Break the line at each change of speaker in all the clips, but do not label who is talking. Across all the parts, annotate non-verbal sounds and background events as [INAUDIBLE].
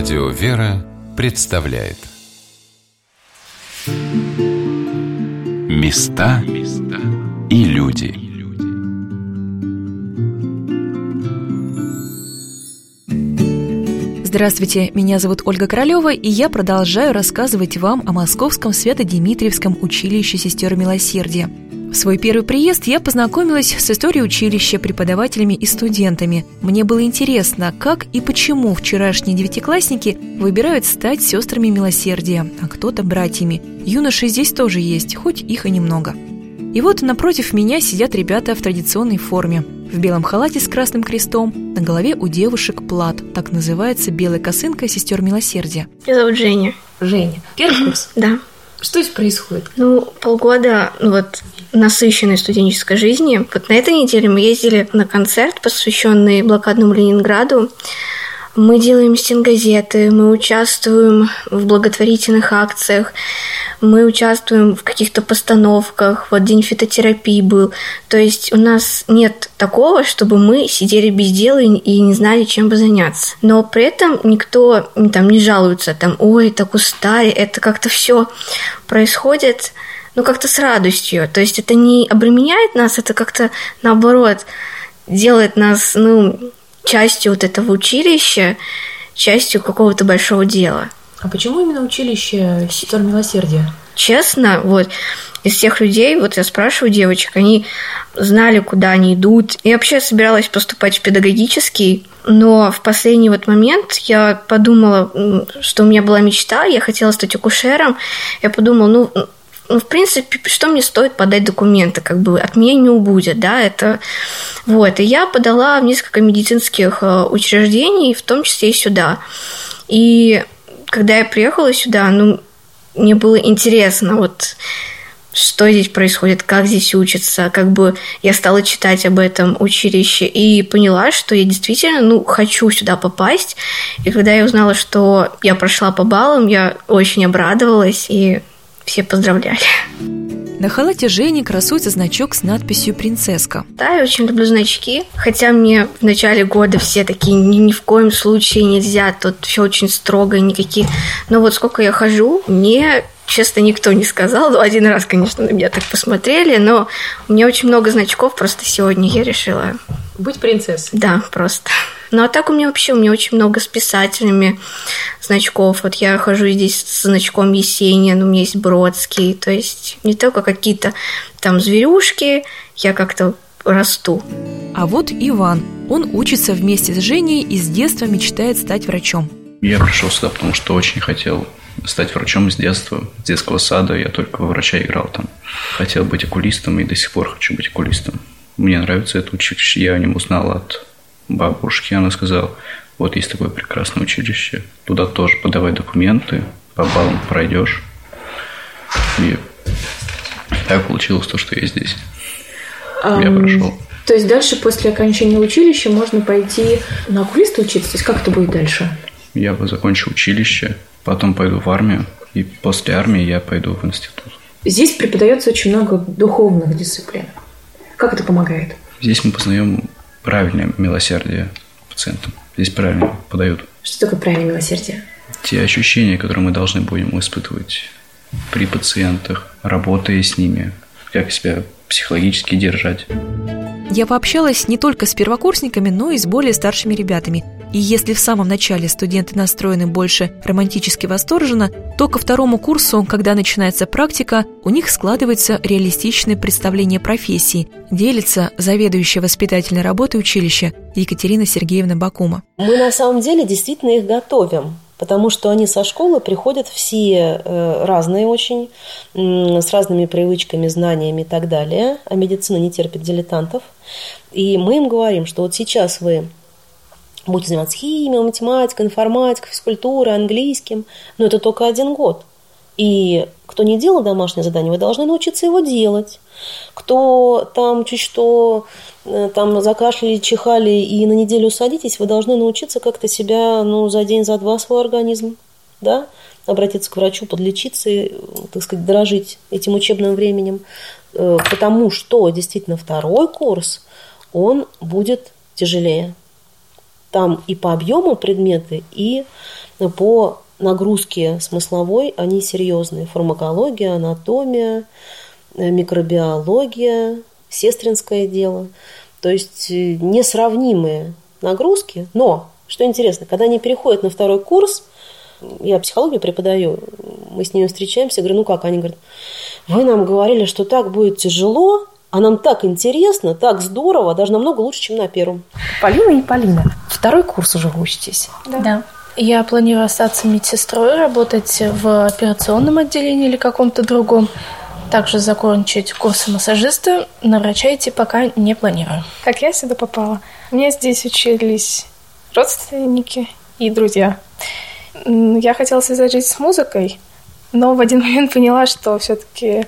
Радио «Вера» представляет. Места и люди.
Здравствуйте, меня зовут Ольга Королева, и я продолжаю рассказывать вам о Московском Свято-Димитриевском училище сестер Милосердия – в свой первый приезд я познакомилась с историей училища, преподавателями и студентами. Мне было интересно, как и почему вчерашние девятиклассники выбирают стать сестрами милосердия, а кто-то братьями. Юноши здесь тоже есть, хоть их и немного. И вот напротив меня сидят ребята в традиционной форме. В белом халате с красным крестом, на голове у девушек плат, так называется белая косынка сестер милосердия.
Меня зовут Женя.
Женя. Первый [LAUGHS] курс?
Да.
Что здесь происходит?
Ну, полгода, ну вот, насыщенной студенческой жизни. Вот на этой неделе мы ездили на концерт, посвященный блокадному Ленинграду. Мы делаем стенгазеты, мы участвуем в благотворительных акциях, мы участвуем в каких-то постановках. Вот день фитотерапии был. То есть у нас нет такого, чтобы мы сидели без дела и не знали, чем бы заняться. Но при этом никто там не жалуется, там, ой, так устали. Это как-то все происходит ну, как-то с радостью. То есть это не обременяет нас, это как-то наоборот делает нас, ну, частью вот этого училища, частью какого-то большого дела.
А почему именно училище сестер милосердия?
Честно, вот из всех людей, вот я спрашиваю девочек, они знали, куда они идут. Я вообще собиралась поступать в педагогический, но в последний вот момент я подумала, что у меня была мечта, я хотела стать акушером. Я подумала, ну, ну, в принципе, что мне стоит подать документы, как бы от меня не убудет, да, это вот. И я подала в несколько медицинских э, учреждений, в том числе и сюда. И когда я приехала сюда, ну, мне было интересно, вот что здесь происходит, как здесь учатся, как бы я стала читать об этом училище и поняла, что я действительно, ну, хочу сюда попасть. И когда я узнала, что я прошла по баллам, я очень обрадовалась и все поздравляли.
На халате Жени красуется значок с надписью «Принцесска».
Да, я очень люблю значки. Хотя мне в начале года все такие ни, ни в коем случае нельзя, тут все очень строго, никаких. Но вот сколько я хожу, мне честно, никто не сказал. Ну, один раз, конечно, на меня так посмотрели, но у меня очень много значков, просто сегодня я решила...
Быть принцессой?
Да, просто. Ну, а так у меня вообще, у меня очень много с писателями значков. Вот я хожу здесь с значком Есенин, у меня есть Бродский. То есть не только какие-то там зверюшки, я как-то расту.
А вот Иван. Он учится вместе с Женей и с детства мечтает стать врачом.
Я пришел сюда, потому что очень хотел стать врачом с детства, с детского сада. Я только во врача играл там. Хотел быть окулистом и до сих пор хочу быть окулистом. Мне нравится это училище. Я о нем узнал от бабушки. Она сказала, вот есть такое прекрасное училище, туда тоже подавай документы, по баллам пройдешь. И так получилось то, что я здесь. Um, я прошел.
То есть дальше после окончания училища можно пойти на окулиста учиться? То есть как это будет дальше?
Я бы закончил училище, потом пойду в армию, и после армии я пойду в институт.
Здесь преподается очень много духовных дисциплин. Как это помогает?
Здесь мы познаем правильное милосердие пациентам здесь правильно подают.
Что такое правильное милосердие?
Те ощущения, которые мы должны будем испытывать при пациентах, работая с ними, как себя психологически держать.
Я пообщалась не только с первокурсниками, но и с более старшими ребятами. И если в самом начале студенты настроены больше романтически восторженно, то ко второму курсу, когда начинается практика, у них складывается реалистичное представление профессии, делится заведующая воспитательной работой училища Екатерина Сергеевна Бакума.
Мы на самом деле действительно их готовим потому что они со школы приходят все э, разные очень, с разными привычками, знаниями и так далее, а медицина не терпит дилетантов. И мы им говорим, что вот сейчас вы будете заниматься химией, математикой, информатикой, физкультурой, английским, но это только один год. И кто не делал домашнее задание, вы должны научиться его делать. Кто там чуть что Э, там закашляли, чихали и на неделю садитесь, вы должны научиться как-то себя, ну, за день, за два свой организм, да, обратиться к врачу, подлечиться, и, так сказать, дорожить этим учебным временем, э, потому что действительно второй курс, он будет тяжелее. Там и по объему предметы, и по нагрузке смысловой они серьезные. Фармакология, анатомия, э, микробиология, сестринское дело. То есть э, несравнимые нагрузки, но, что интересно, когда они переходят на второй курс, я психологию преподаю, мы с ними встречаемся, говорю, ну как? Они говорят, вы нам говорили, что так будет тяжело, а нам так интересно, так здорово, даже намного лучше, чем на первом.
Полина и Полина, второй курс уже вы учитесь?
Да. да. Я планирую остаться медсестрой, работать в операционном отделении или каком-то другом. Также закончить курсы массажиста. На врача идти пока не планирую.
Как я сюда попала? Мне здесь учились родственники и друзья. Я хотела связать жизнь с музыкой, но в один [LAUGHS] момент поняла, что все-таки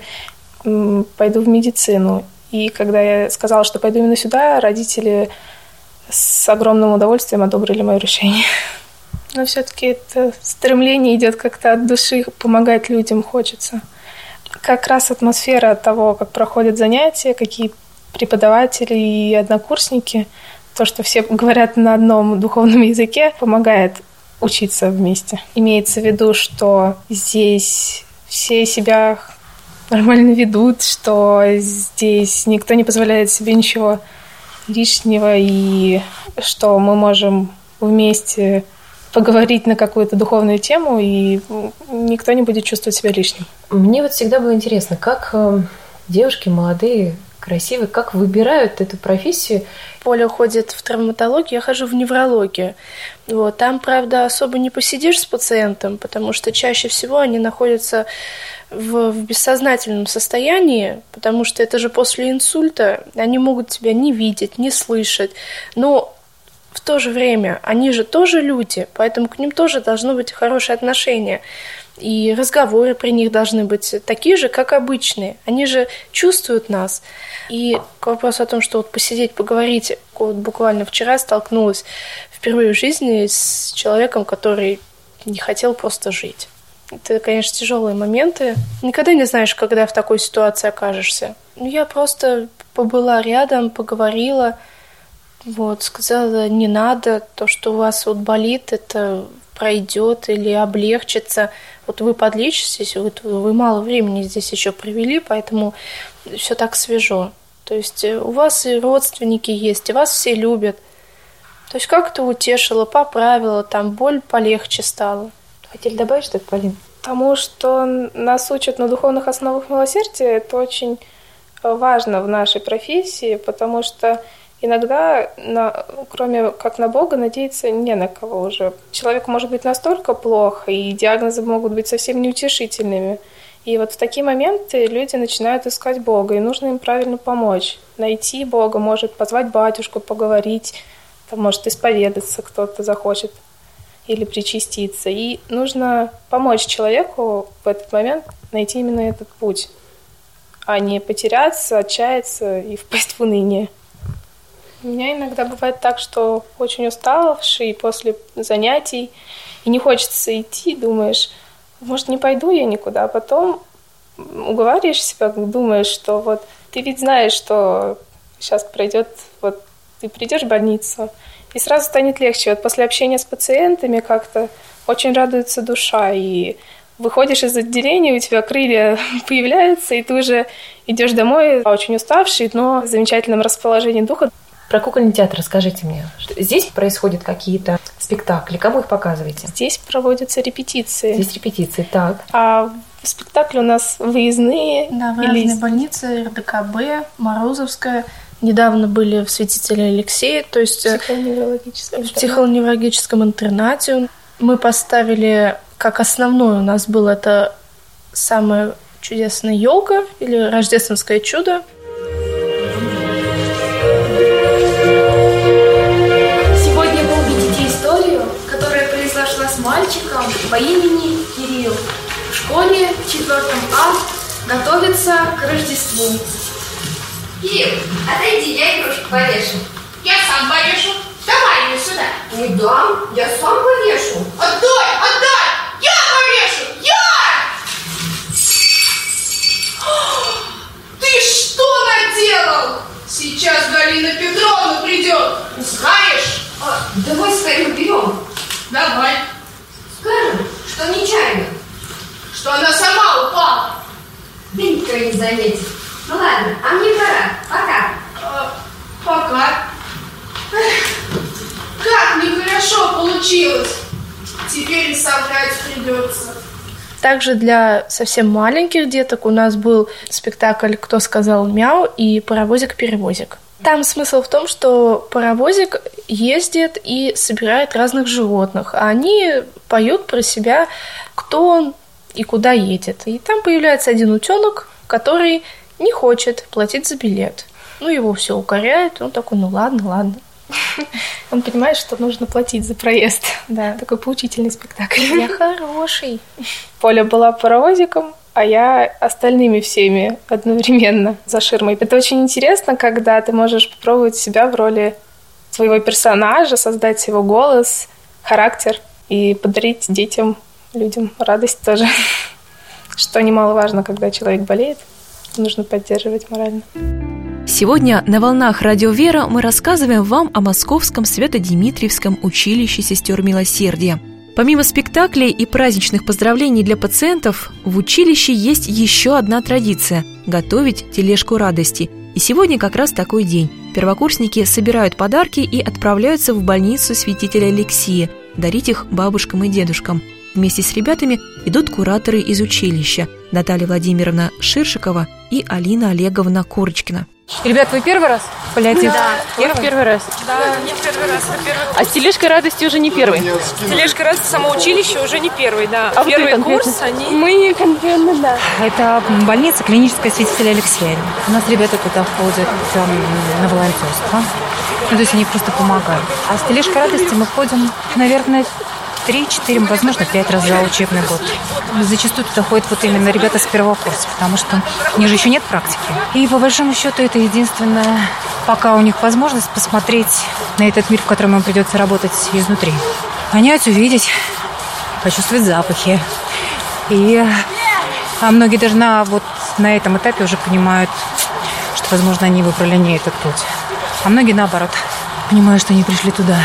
пойду в медицину. И когда я сказала, что пойду именно сюда, родители с огромным удовольствием одобрили мое решение. Но все-таки это стремление идет как-то от души, помогать людям хочется. Как раз атмосфера того, как проходят занятия, какие преподаватели и однокурсники, то, что все говорят на одном духовном языке, помогает учиться вместе. Имеется в виду, что здесь все себя нормально ведут, что здесь никто не позволяет себе ничего лишнего, и что мы можем вместе поговорить на какую-то духовную тему, и никто не будет чувствовать себя лишним.
Мне вот всегда было интересно, как э, девушки молодые, красивые, как выбирают эту профессию.
Поля ходит в травматологию, я хожу в неврологию. Вот. Там, правда, особо не посидишь с пациентом, потому что чаще всего они находятся в, в бессознательном состоянии, потому что это же после инсульта, они могут тебя не видеть, не слышать. Но в то же время они же тоже люди, поэтому к ним тоже должно быть хорошее отношение. И разговоры при них должны быть такие же, как обычные. Они же чувствуют нас. И к вопросу о том, что вот посидеть, поговорить, вот буквально вчера столкнулась впервые в жизни с человеком, который не хотел просто жить. Это, конечно, тяжелые моменты. Никогда не знаешь, когда в такой ситуации окажешься. Ну, я просто побыла рядом, поговорила, вот, сказала, не надо, то, что у вас вот болит, это пройдет или облегчится. Вот вы подлечитесь, вот вы мало времени здесь еще провели, поэтому все так свежо. То есть э, у вас и родственники есть, и вас все любят. То есть как-то утешила, поправила, там боль полегче стала.
Хотели добавить что-то, Полин?
Тому, что нас учат на духовных основах милосердия, это очень важно в нашей профессии, потому что иногда, на, кроме как на Бога, надеяться не на кого уже. Человеку может быть настолько плохо, и диагнозы могут быть совсем неутешительными. И вот в такие моменты люди начинают искать Бога, и нужно им правильно помочь. Найти Бога, может позвать батюшку, поговорить, там, может исповедаться кто-то захочет или причаститься. И нужно помочь человеку в этот момент найти именно этот путь, а не потеряться, отчаяться и впасть в уныние. У меня иногда бывает так, что очень уставший после занятий, и не хочется идти, думаешь, может, не пойду я никуда, а потом уговариваешь себя, думаешь, что вот ты ведь знаешь, что сейчас пройдет, вот ты придешь в больницу, и сразу станет легче. Вот после общения с пациентами как-то очень радуется душа, и выходишь из отделения, у тебя крылья [LAUGHS] появляются, и ты уже идешь домой очень уставший, но в замечательном расположении духа.
Про кукольный театр расскажите мне. Здесь происходят какие-то спектакли. Кому их показываете?
Здесь проводятся репетиции.
Здесь репетиции, так.
А спектакли у нас выездные.
Да, в или... разные больницы, РДКБ, Морозовская. Недавно были в святителе Алексея, то есть
э, в
психоневрологическом интернате. Мы поставили как основной у нас был это самая чудесная елка или рождественское чудо.
с мальчиком по имени Кирилл. В школе в четвертом А готовится к Рождеству.
Кирилл, отойди, я игрушку повешу.
Я сам повешу. Давай ее сюда.
Не дам, я сам повешу.
Отдай, отдай! Я повешу! Я! Ты что наделал? Сейчас Галина Петровна придет. Знаешь?
А,
Давай скорее берем.
Давай.
Скажем, что нечаянно.
Что она сама упала.
Да никто не заметит. Ну ладно, а мне пора. Пока.
А, пока. Эх, как нехорошо получилось. Теперь исправлять придется. Также для совсем маленьких деток у нас был спектакль «Кто сказал мяу» и «Паровозик-перевозик». Там смысл в том, что паровозик ездит и собирает разных животных, а они поют про себя, кто он и куда едет. И там появляется один утенок, который не хочет платить за билет. Ну, его все укоряют, он такой, ну ладно, ладно. [LAUGHS] Он понимает, что нужно платить за проезд. Да. Такой поучительный спектакль.
Я хороший.
Поля была паровозиком, а я остальными всеми одновременно за ширмой. Это очень интересно, когда ты можешь попробовать себя в роли своего персонажа, создать его голос, характер и подарить детям, людям радость тоже. [LAUGHS] Что немаловажно, когда человек болеет, нужно поддерживать морально.
Сегодня на волнах Радио Вера мы рассказываем вам о Московском Свято-Димитриевском училище сестер милосердия. Помимо спектаклей и праздничных поздравлений для пациентов, в училище есть еще одна традиция – готовить тележку радости. И сегодня как раз такой день. Первокурсники собирают подарки и отправляются в больницу святителя Алексия, дарить их бабушкам и дедушкам. Вместе с ребятами идут кураторы из училища Наталья Владимировна Ширшикова и Алина Олеговна Курочкина.
Ребят, вы первый раз паллиатив?
Да.
Я в первый раз.
Да, не в первый раз, это первый
А с тележкой радости уже не первый?
Тележка раз самоучилище уже не первый, да.
А вот вы
первый
конкретно?
курс они...
Мы конкретно, да.
Это больница клиническая святителя Алексея. У нас ребята туда ходят эм, на волонтерство. Ну, то есть они просто помогают. А с тележкой радости мы ходим, наверное, три-четыре, возможно, пять раз за учебный год. Зачастую туда ходят вот именно ребята с первого курса, потому что у них же еще нет практики. И по большому счету это единственное, пока у них возможность посмотреть на этот мир, в котором им придется работать изнутри. Понять, увидеть, почувствовать запахи. И а многие даже на, вот, на этом этапе уже понимают, что, возможно, они выбрали не этот путь. А многие, наоборот, понимают, что они пришли туда.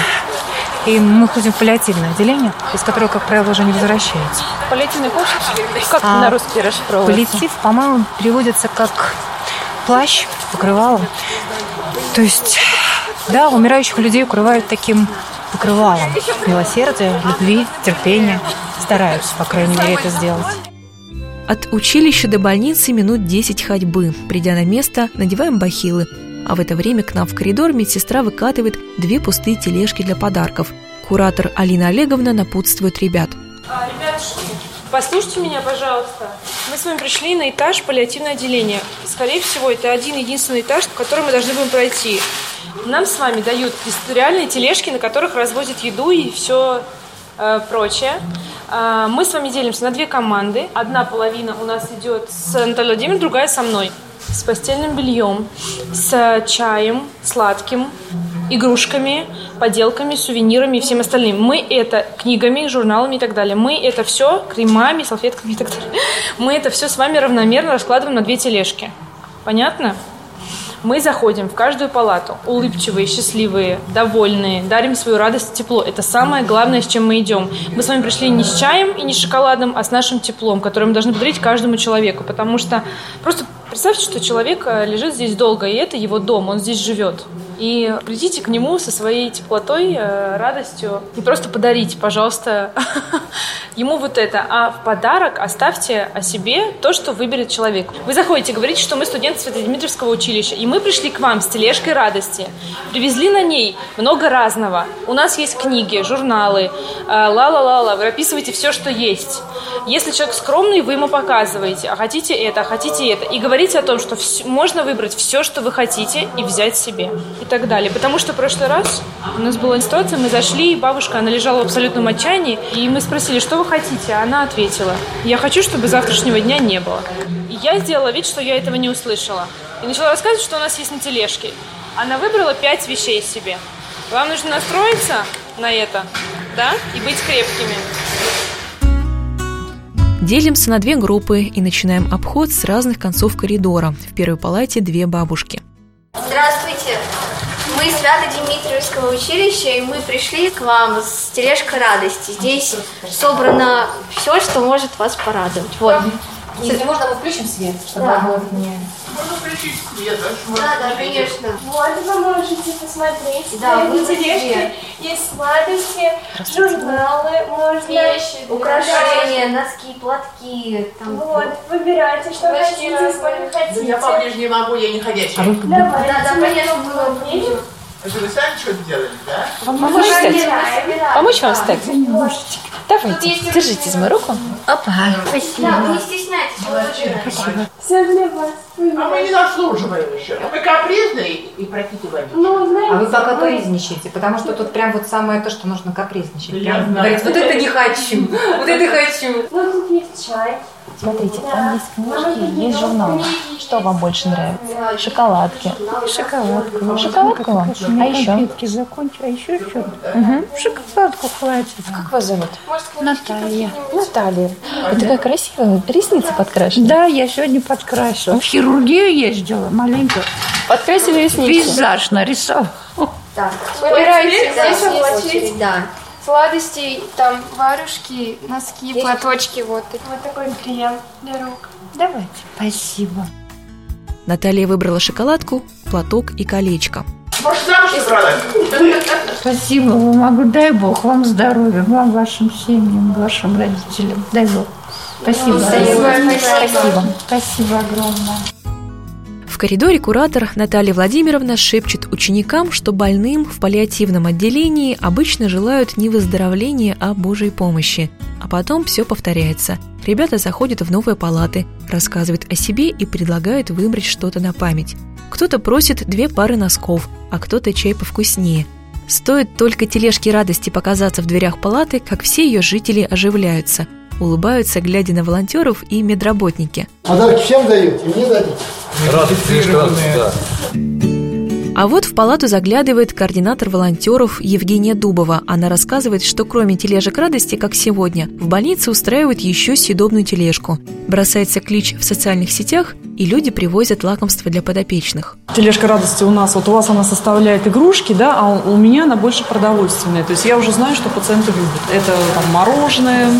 И мы ходим в паллиативное отделение, из которого, как правило, уже не возвращаются.
Паллиативный курс? Как
А,
на русский расшифровывается?
Паллиатив, по-моему, переводится как плащ, покрывало. То есть, да, умирающих людей укрывают таким покрывалом. Милосердия, любви, терпения. Стараются, по крайней мере, это сделать.
От училища до больницы минут 10 ходьбы. Придя на место, надеваем бахилы. А в это время к нам в коридор медсестра выкатывает две пустые тележки для подарков. Куратор Алина Олеговна напутствует ребят.
А, ребят, послушайте меня, пожалуйста. Мы с вами пришли на этаж паллиативное отделение. Скорее всего, это один единственный этаж, который мы должны будем пройти. Нам с вами дают реальные тележки, на которых развозят еду и все э, прочее. А, Мы с вами делимся на две команды. Одна половина у нас идет с Анатолием Владимировной, другая со мной. С постельным бельем, с чаем сладким, игрушками, поделками, сувенирами и всем остальным. Мы это книгами, журналами и так далее. Мы это все кремами, салфетками и так далее. Мы это все с вами равномерно раскладываем на две тележки. Понятно? Мы заходим в каждую палату, улыбчивые, счастливые, довольные, дарим свою радость и тепло. Это самое главное, с чем мы идем. Мы с вами пришли не с чаем и не с шоколадом, а с нашим теплом, которое мы должны подарить каждому человеку. Потому что просто представьте, что человек э, лежит здесь долго, и это его дом, он здесь живет. И придите к нему со своей теплотой, э, радостью. Не просто подарите, пожалуйста, [LAUGHS] ему вот это, а в подарок оставьте о себе то, что выберет человек. Вы заходите, говорите, что мы студенты Свято-Дмитриевского училища, и мы пришли к вам с тележкой радости. Привезли на ней много разного. У нас есть книги, журналы, э, ла-ла-ла-ла, вы описываете все, что есть. Если человек скромный, вы ему показываете, а хотите это, а хотите это. И говорите о том, что можно выбрать все, что вы хотите, и взять себе. И так далее. Потому что в прошлый раз у нас была ситуация, мы зашли, и бабушка, она лежала в абсолютном отчаянии, и мы спросили, что вы хотите, а она ответила, я хочу, чтобы завтрашнего дня не было. И я сделала вид, что я этого не услышала. И начала рассказывать, что у нас есть на тележке. Она выбрала пять вещей себе. Вам нужно настроиться на это, да, и быть крепкими.
Делимся на две группы и начинаем обход с разных концов коридора. В первой палате две бабушки.
Здравствуйте.
Мы из Свято-Дмитриевского училища, и мы пришли к вам с тележкой радости. Здесь собрано все, что может вас порадовать. Вот.
Если можно, мы включим свет, чтобы
Да.
было виднее.
Можно включить свет, а
Да, да, конечно.
Вот вы можете посмотреть.
Да, вы
тележке есть сладости, журналы, можно
Вещи, украшения, носки, платки. Там,
Вот, выбирайте, что
Почти
хотите, сколько хотите.
Я поближе не могу, я не ходячая.
Давайте,
Да, да, конечно,
попробуем.
Это вы сами что-то делали, да?
Вам помочь встать?
собираем.
Помочь вам встать? Давайте,
есть
держите за мою руку.
Да, вы не стесняйтесь, выбирайте.
Все для вас.
А мы не заслуживаем еще. Мы капризные и просите водить.
Ну, знаете,
А вы пока капризничаете, потому что тут прям вот самое то, что нужно капризничать.
Я
Прям
знаю.
говорить, вот это не хочу, вот это хочу.
ну тут есть чай.
Смотрите, там есть книжки, есть журналы. Что вам больше нравится? Шоколадки. Шоколадку. Шоколадку вам? А еще?
закончу, а еще что?
Угу.
Шоколадку хватит.
Как вас зовут?
Наталья.
Наталья. Вы такая красивая, ресницы подкрашены.
Да, я сегодня подкрасила. В хирургию ездила маленько.
Подкрасили ресницы.
Пейзаж нарисовал.
Так,
Выбирайте, здесь
очередь, да.
Сладостей, там варежки, носки, платочки, вот. Вот такой крем для рук.
Давайте. Спасибо.
Наталья выбрала шоколадку, платок и колечко.
Может, замуж?
Спасибо вам, могу. Дай Бог вам здоровья, вам, вашим семьям, вашим родителям. Дай Бог. Спасибо.
Спасибо.
Спасибо огромное.
В коридоре куратор Наталья Владимировна шепчет ученикам, что больным в паллиативном отделении обычно желают не выздоровления, а Божьей помощи. А потом все повторяется. Ребята заходят в новые палаты, рассказывают о себе и предлагают выбрать что-то на память. Кто-то просит две пары носков, а кто-то чай повкуснее. Стоит только тележке радости показаться в дверях палаты, как все ее жители оживляются, улыбаются, глядя на волонтеров и медработники.
Подарки всем дают, и мне дадите.
А вот в палату заглядывает координатор волонтеров Евгения Дубова. Она рассказывает, что кроме тележек радости, как сегодня, в больнице устраивают еще съедобную тележку. Бросается клич в социальных сетях, и люди привозят лакомства для подопечных.
Тележка радости у нас, вот у вас она составляет игрушки, да, а у меня она больше продовольственная. То есть я уже знаю, что пациенты любят. Это там мороженое,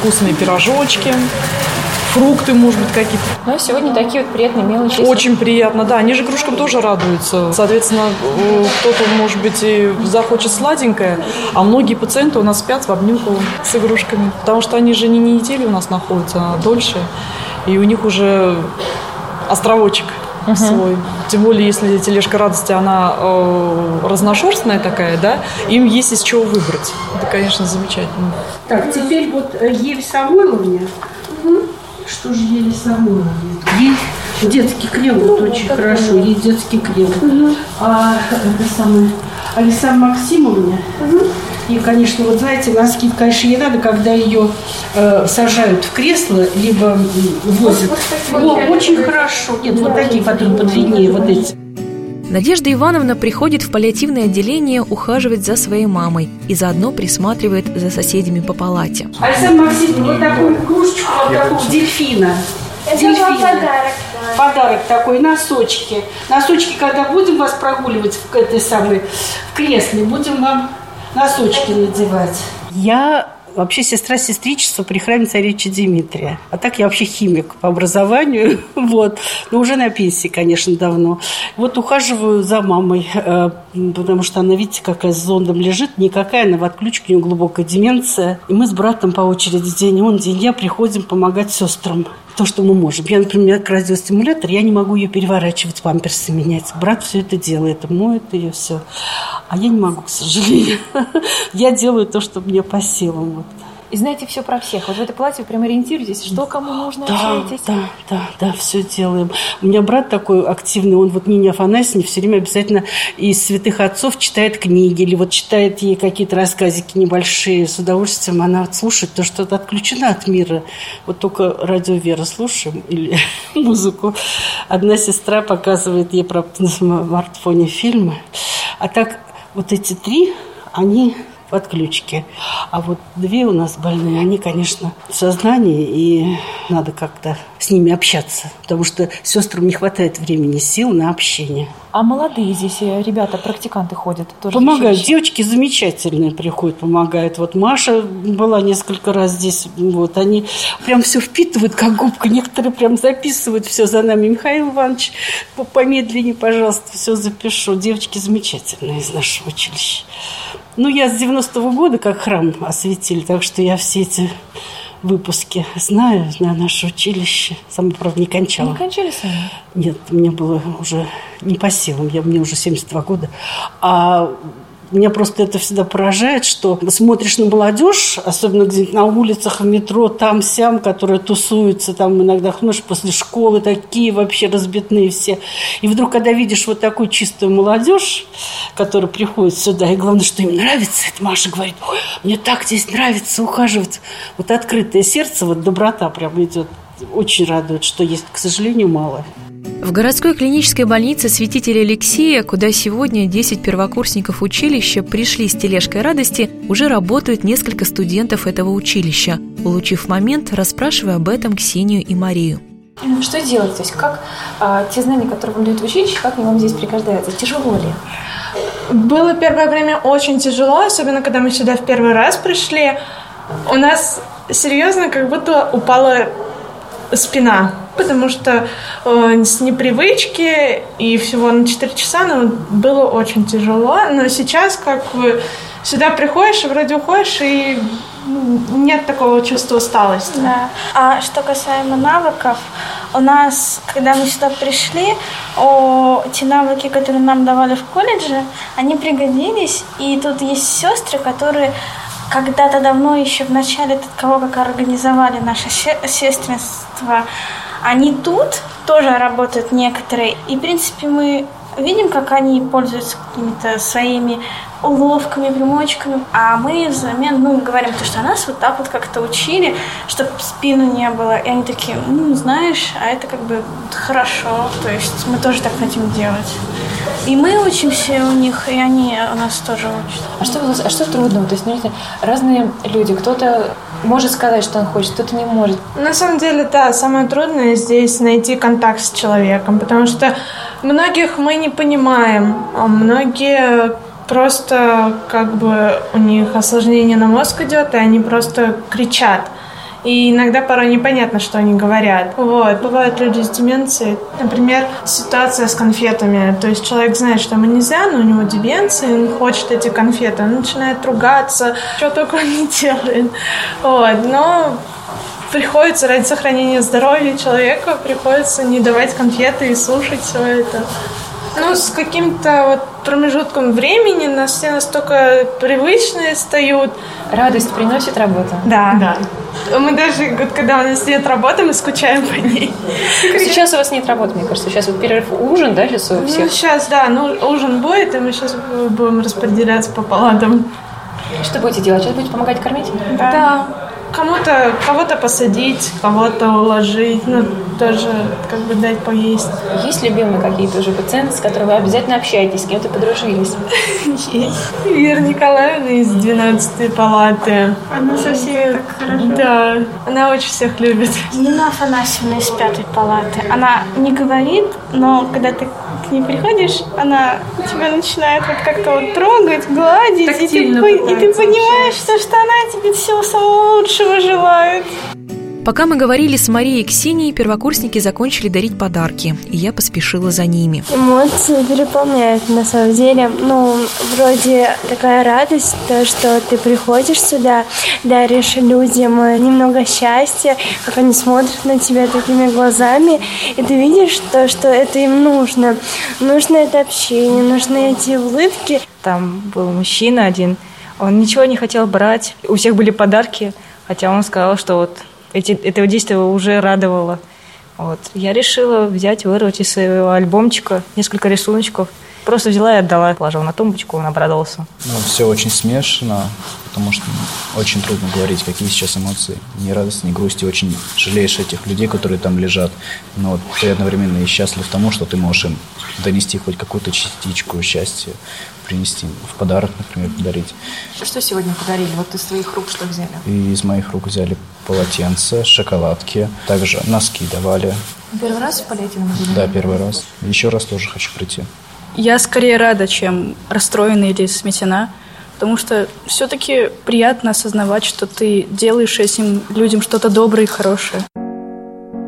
вкусные пирожочки, фрукты, может быть, какие-то.
Ну, а сегодня такие вот приятные мелочи.
Очень приятно, да. Они же игрушкам тоже радуются. Соответственно, э, кто-то, может быть, и захочет сладенькое, а многие пациенты у нас спят в обнимку с игрушками. Потому что они же не неделю у нас находятся, а дольше. И у них уже островочек свой. Тем более, если тележка радости, она э, разношерстная такая, да, им есть из чего выбрать. Это, конечно, замечательно.
Так, теперь вот э, Еве Самойловне. Что же Еве Самойловне? Ей детский крем вот очень хорошо, ей детский крем. А это самое, Александре Максимовне. И, конечно, вот знаете, носки, конечно, не надо, когда ее э, сажают в кресло, либо возят. О, очень хорошо. Нет, вот такие, которые подлиннее, вот эти.
Надежда Ивановна приходит в паллиативное отделение ухаживать за своей мамой и заодно присматривает за соседями по палате.
Александр Максимович, вот такую кружечку, вот такого дельфина.
Это
Дельфина.
вам подарок.
Подарок такой, носочки. Носочки, когда будем вас прогуливать в этой самой в кресле, будем вам носочки надевать. Я вообще сестра сестричества при храме царевича Дмитрия. А так я вообще химик по образованию, [LAUGHS] вот. Но уже на пенсии, конечно, давно. Вот ухаживаю за мамой, э, потому что она, видите, какая с зондом лежит. Никакая, она в отключке, у нее глубокая деменция. И мы с братом по очереди день он, день я приходим помогать сестрам то, что мы можем. Я, например, как радиостимулятор, я не могу ее переворачивать, памперсы менять. Брат все это делает, моет ее все. А я не могу, к сожалению. [LAUGHS] Я делаю то, что мне по силам. Вот.
И знаете все про всех. Вот в этой палате вы прям ориентируетесь, что кому нужно,
Да,
общаетесь.
да, да, да, все делаем. У меня брат такой активный, он вот Нине Афанасьевне все время обязательно из святых отцов читает книги или вот читает ей какие-то рассказики небольшие. С удовольствием она вот слушает то, что отключена от мира. Вот только радио Вера слушаем или [LAUGHS] музыку. Одна сестра показывает ей про, на смартфоне фильмы. А так вот эти три, они в отключке. А вот две у нас больные, они, конечно, в сознании, и надо как-то с ними общаться, потому что сестрам не хватает времени, сил на общение.
А молодые здесь э, ребята, практиканты ходят тоже?
Помогают. Девочки замечательные приходят, помогают. Вот Маша была несколько раз здесь. Вот они прям все впитывают, как губка. Некоторые прям записывают все за нами. Михаил Иванович, помедленнее, пожалуйста, все запишу. Девочки замечательные из нашего училища. Ну, я с 90-го года как храм осветили, так что я все эти выпуске. Знаю, знаю наше училище. Сама, правда, не кончала.
Не кончали сами?
Нет, мне было уже не по силам. Я, мне уже 72 года. А меня просто это всегда поражает, что смотришь на молодежь, особенно где-нибудь на улицах, в метро, там, сям, которые тусуются, там иногда, ну, после школы такие вообще разбитные все. И вдруг, когда видишь вот такую чистую молодежь, которая приходит сюда, и главное, что им нравится, это Маша говорит, мне так здесь нравится ухаживать. Вот открытое сердце, вот доброта прям идет. Очень радует, что есть, к сожалению, мало.
В городской клинической больнице святителя Алексея, куда сегодня 10 первокурсников училища пришли с тележкой радости, уже работают несколько студентов этого училища. Улучив момент, расспрашивая об этом Ксению и Марию.
Что делать? То есть как а, те знания, которые вам дают в училище, как они вам здесь пригождаются? Тяжело ли?
Было первое время очень тяжело, особенно когда мы сюда в первый раз пришли. У нас серьезно как будто упала спина, потому что э, с непривычки и всего на 4 часа ну, было очень тяжело, но сейчас как бы сюда приходишь вроде уходишь и нет такого чувства усталости.
Да. А что касаемо навыков, у нас, когда мы сюда пришли, о, те навыки, которые нам давали в колледже, они пригодились. И тут есть сестры, которые когда-то давно, еще в начале того, как организовали наше сестринство, они тут тоже работают некоторые. И, в принципе, мы видим, как они пользуются какими-то своими уловками, примочками, а мы взамен, ну, говорим то, что нас вот так вот как-то учили, чтобы спину не было, и они такие, ну, знаешь, а это как бы хорошо, то есть мы тоже так хотим делать. И мы учимся у них, и они у нас тоже учат.
А что, а что трудно? То есть, смотрите, разные люди, кто-то может сказать, что он хочет, кто-то не может.
На самом деле, да, самое трудное здесь найти контакт с человеком, потому что многих мы не понимаем, а многие просто как бы у них осложнение на мозг идет, и они просто кричат. И иногда порой непонятно, что они говорят. Вот. Бывают люди с деменцией. Например, ситуация с конфетами. То есть человек знает, что ему нельзя, но у него деменция, он хочет эти конфеты. Он начинает ругаться, что только он не делает. Вот. Но приходится ради сохранения здоровья человека, приходится не давать конфеты и слушать все это. Ну, с каким-то вот промежутком времени нас все настолько привычные стают.
Радость приносит работа?
Да. да. Мы даже, вот, когда у нас нет работы, мы скучаем по ней.
Сейчас у вас нет работы, мне кажется. Сейчас вот перерыв ужин, да, сейчас у всех?
Ну, сейчас, да. Ну, ужин будет, и мы сейчас будем распределяться по палатам.
Что будете делать? Сейчас будете помогать кормить?
Да. да кому-то кого-то посадить, кого-то уложить, ну, тоже как бы дать поесть.
Есть любимые какие-то уже пациенты, с которыми вы обязательно общаетесь, с кем-то подружились?
Есть. Вера Николаевна из 12 палаты.
Она совсем так хорошо.
Да, она очень всех любит.
Нина Афанасьевна из пятой палаты. Она не говорит, но когда ты к ней приходишь, она тебя начинает вот как-то вот трогать, гладить, и ты, и ты понимаешь, что, что она тебе всего самого лучшего желает.
Пока мы говорили с Марией и Ксенией, первокурсники закончили дарить подарки, и я поспешила за ними.
Эмоции переполняют, на самом деле. Ну, вроде такая радость, то, что ты приходишь сюда, даришь людям немного счастья, как они смотрят на тебя такими глазами, и ты видишь то, что это им нужно. Нужно это общение, нужны эти улыбки.
Там был мужчина один, он ничего не хотел брать, у всех были подарки, хотя он сказал, что вот эти, этого действия уже радовало. Вот. Я решила взять, вырвать из своего альбомчика несколько рисуночков Просто взяла и отдала, положила на тумбочку, он обрадовался.
Ну, все очень смешно, потому что очень трудно говорить, какие сейчас эмоции. Ни радости, ни грусти. Очень жалеешь этих людей, которые там лежат. Но вот ты одновременно и счастлив тому, что ты можешь им донести хоть какую-то частичку счастья, принести в подарок, например, подарить.
Что сегодня подарили? Вот из твоих рук что взяли?
И из моих рук взяли полотенца, шоколадки, также носки давали.
Первый раз в паллиативном отделении?
Да, первый раз. Еще раз тоже хочу прийти.
Я скорее рада, чем расстроена или сметена, потому что все-таки приятно осознавать, что ты делаешь этим людям что-то доброе и хорошее.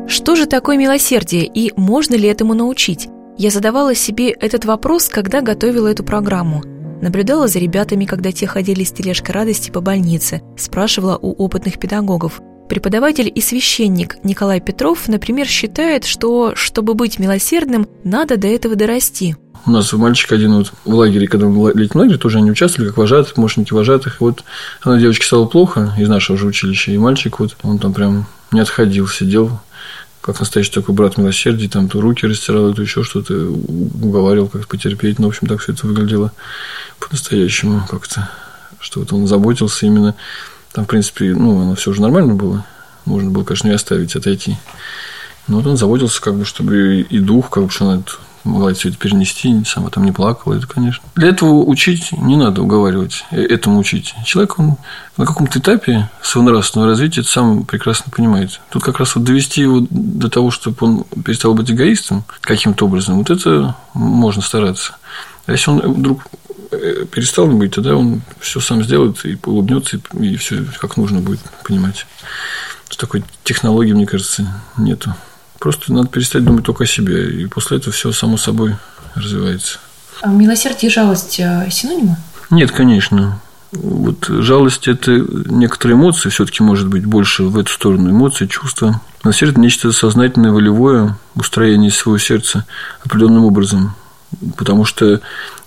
Что же такое милосердие и можно ли этому научить? Я задавала себе этот вопрос, когда готовила эту программу. Наблюдала за ребятами, когда те ходили с тележкой радости по больнице, спрашивала у опытных педагогов. Преподаватель и священник Николай Петров, например, считает, что, чтобы быть милосердным, надо до этого дорасти.
У нас мальчик один вот в лагере, когда мы в лагере, тоже они участвовали, как вожатые, помощники вожатых. Вот она девочке стало плохо из нашего же училища, и мальчик вот, он там прям не отходил, сидел как настоящий такой брат милосердия, там то руки растирал, то еще что-то, уговаривал как-то потерпеть. Ну, в общем, так все это выглядело по-настоящему как-то, что вот он заботился именно. Там, в принципе, ну, оно все уже нормально было. Можно было, конечно, и оставить, отойти. Но вот он заботился, как бы, чтобы и дух, как бы, что она могла все это перенести, сама там не плакала, это, конечно. Для этого учить не надо уговаривать, э, этому учить. Человек, он на каком-то этапе своего нравственного развития это сам прекрасно понимает. Тут как раз вот довести его до того, чтобы он перестал быть эгоистом каким-то образом, вот это можно стараться. А если он вдруг э, перестал быть, тогда он все сам сделает и улыбнется, и все как нужно будет понимать. Такой технологии, мне кажется, нету. Просто надо перестать думать только о себе, и после этого все само собой развивается.
А милосердие и жалость э, синонимы?
Нет, конечно. Вот жалость – это некоторые эмоции, все-таки может быть больше в эту сторону эмоции, чувства. Милосердие – это нечто сознательное, волевое устроение своего сердца определенным образом. Потому что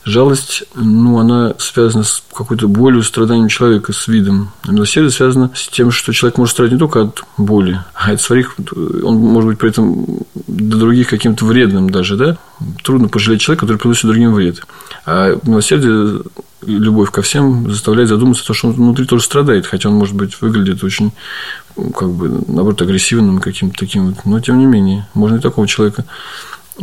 Жалость, ну, она связана с какой-то болью, страданием человека, с видом. А милосердие связано с тем, что человек может страдать не только от боли, а от своих, он может быть при этом для других каким-то вредным даже, да? Трудно пожалеть человека, который приносит другим вред. А милосердие, любовь ко всем заставляет задуматься, то, что он внутри тоже страдает, хотя он, может быть, выглядит очень, как бы, наоборот, агрессивным каким-то таким вот. Но, тем не менее, можно и такого человека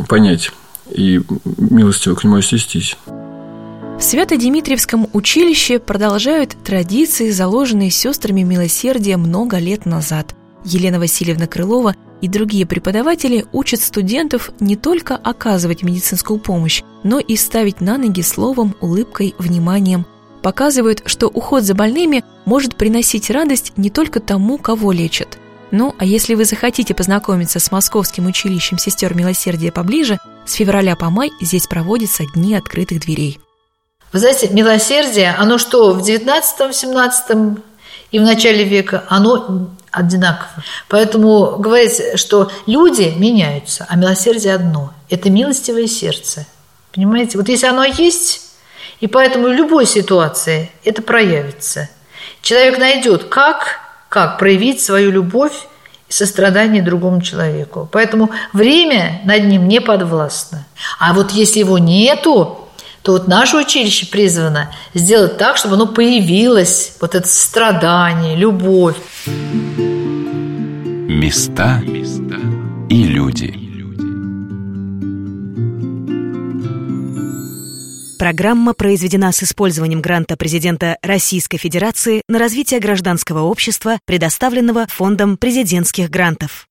понять и милостиво к нему отнестись.
В Свято-Димитриевском училище продолжают традиции, заложенные сестрами милосердия много лет назад. Елена Васильевна Крылова и другие преподаватели учат студентов не только оказывать медицинскую помощь, но и ставить на ноги словом, улыбкой, вниманием. Показывают, что уход за больными может приносить радость не только тому, кого лечат. Ну, а если вы захотите познакомиться с Московским училищем сестер милосердия поближе, с февраля по май здесь проводятся дни открытых дверей.
Вы знаете, милосердие, оно что, в 19-17 и в начале века, оно одинаково. Поэтому говорить, что люди меняются, а милосердие одно – это милостивое сердце. Понимаете? Вот если оно есть, и поэтому в любой ситуации это проявится. Человек найдет, как, как проявить свою любовь сострадание другому человеку. Поэтому время над ним не подвластно. А вот если его нету, то вот наше училище призвано сделать так, чтобы оно появилось, вот это страдание, любовь.
Места и люди.
Программа произведена с использованием гранта президента Российской Федерации на развитие гражданского общества, предоставленного Фондом президентских грантов.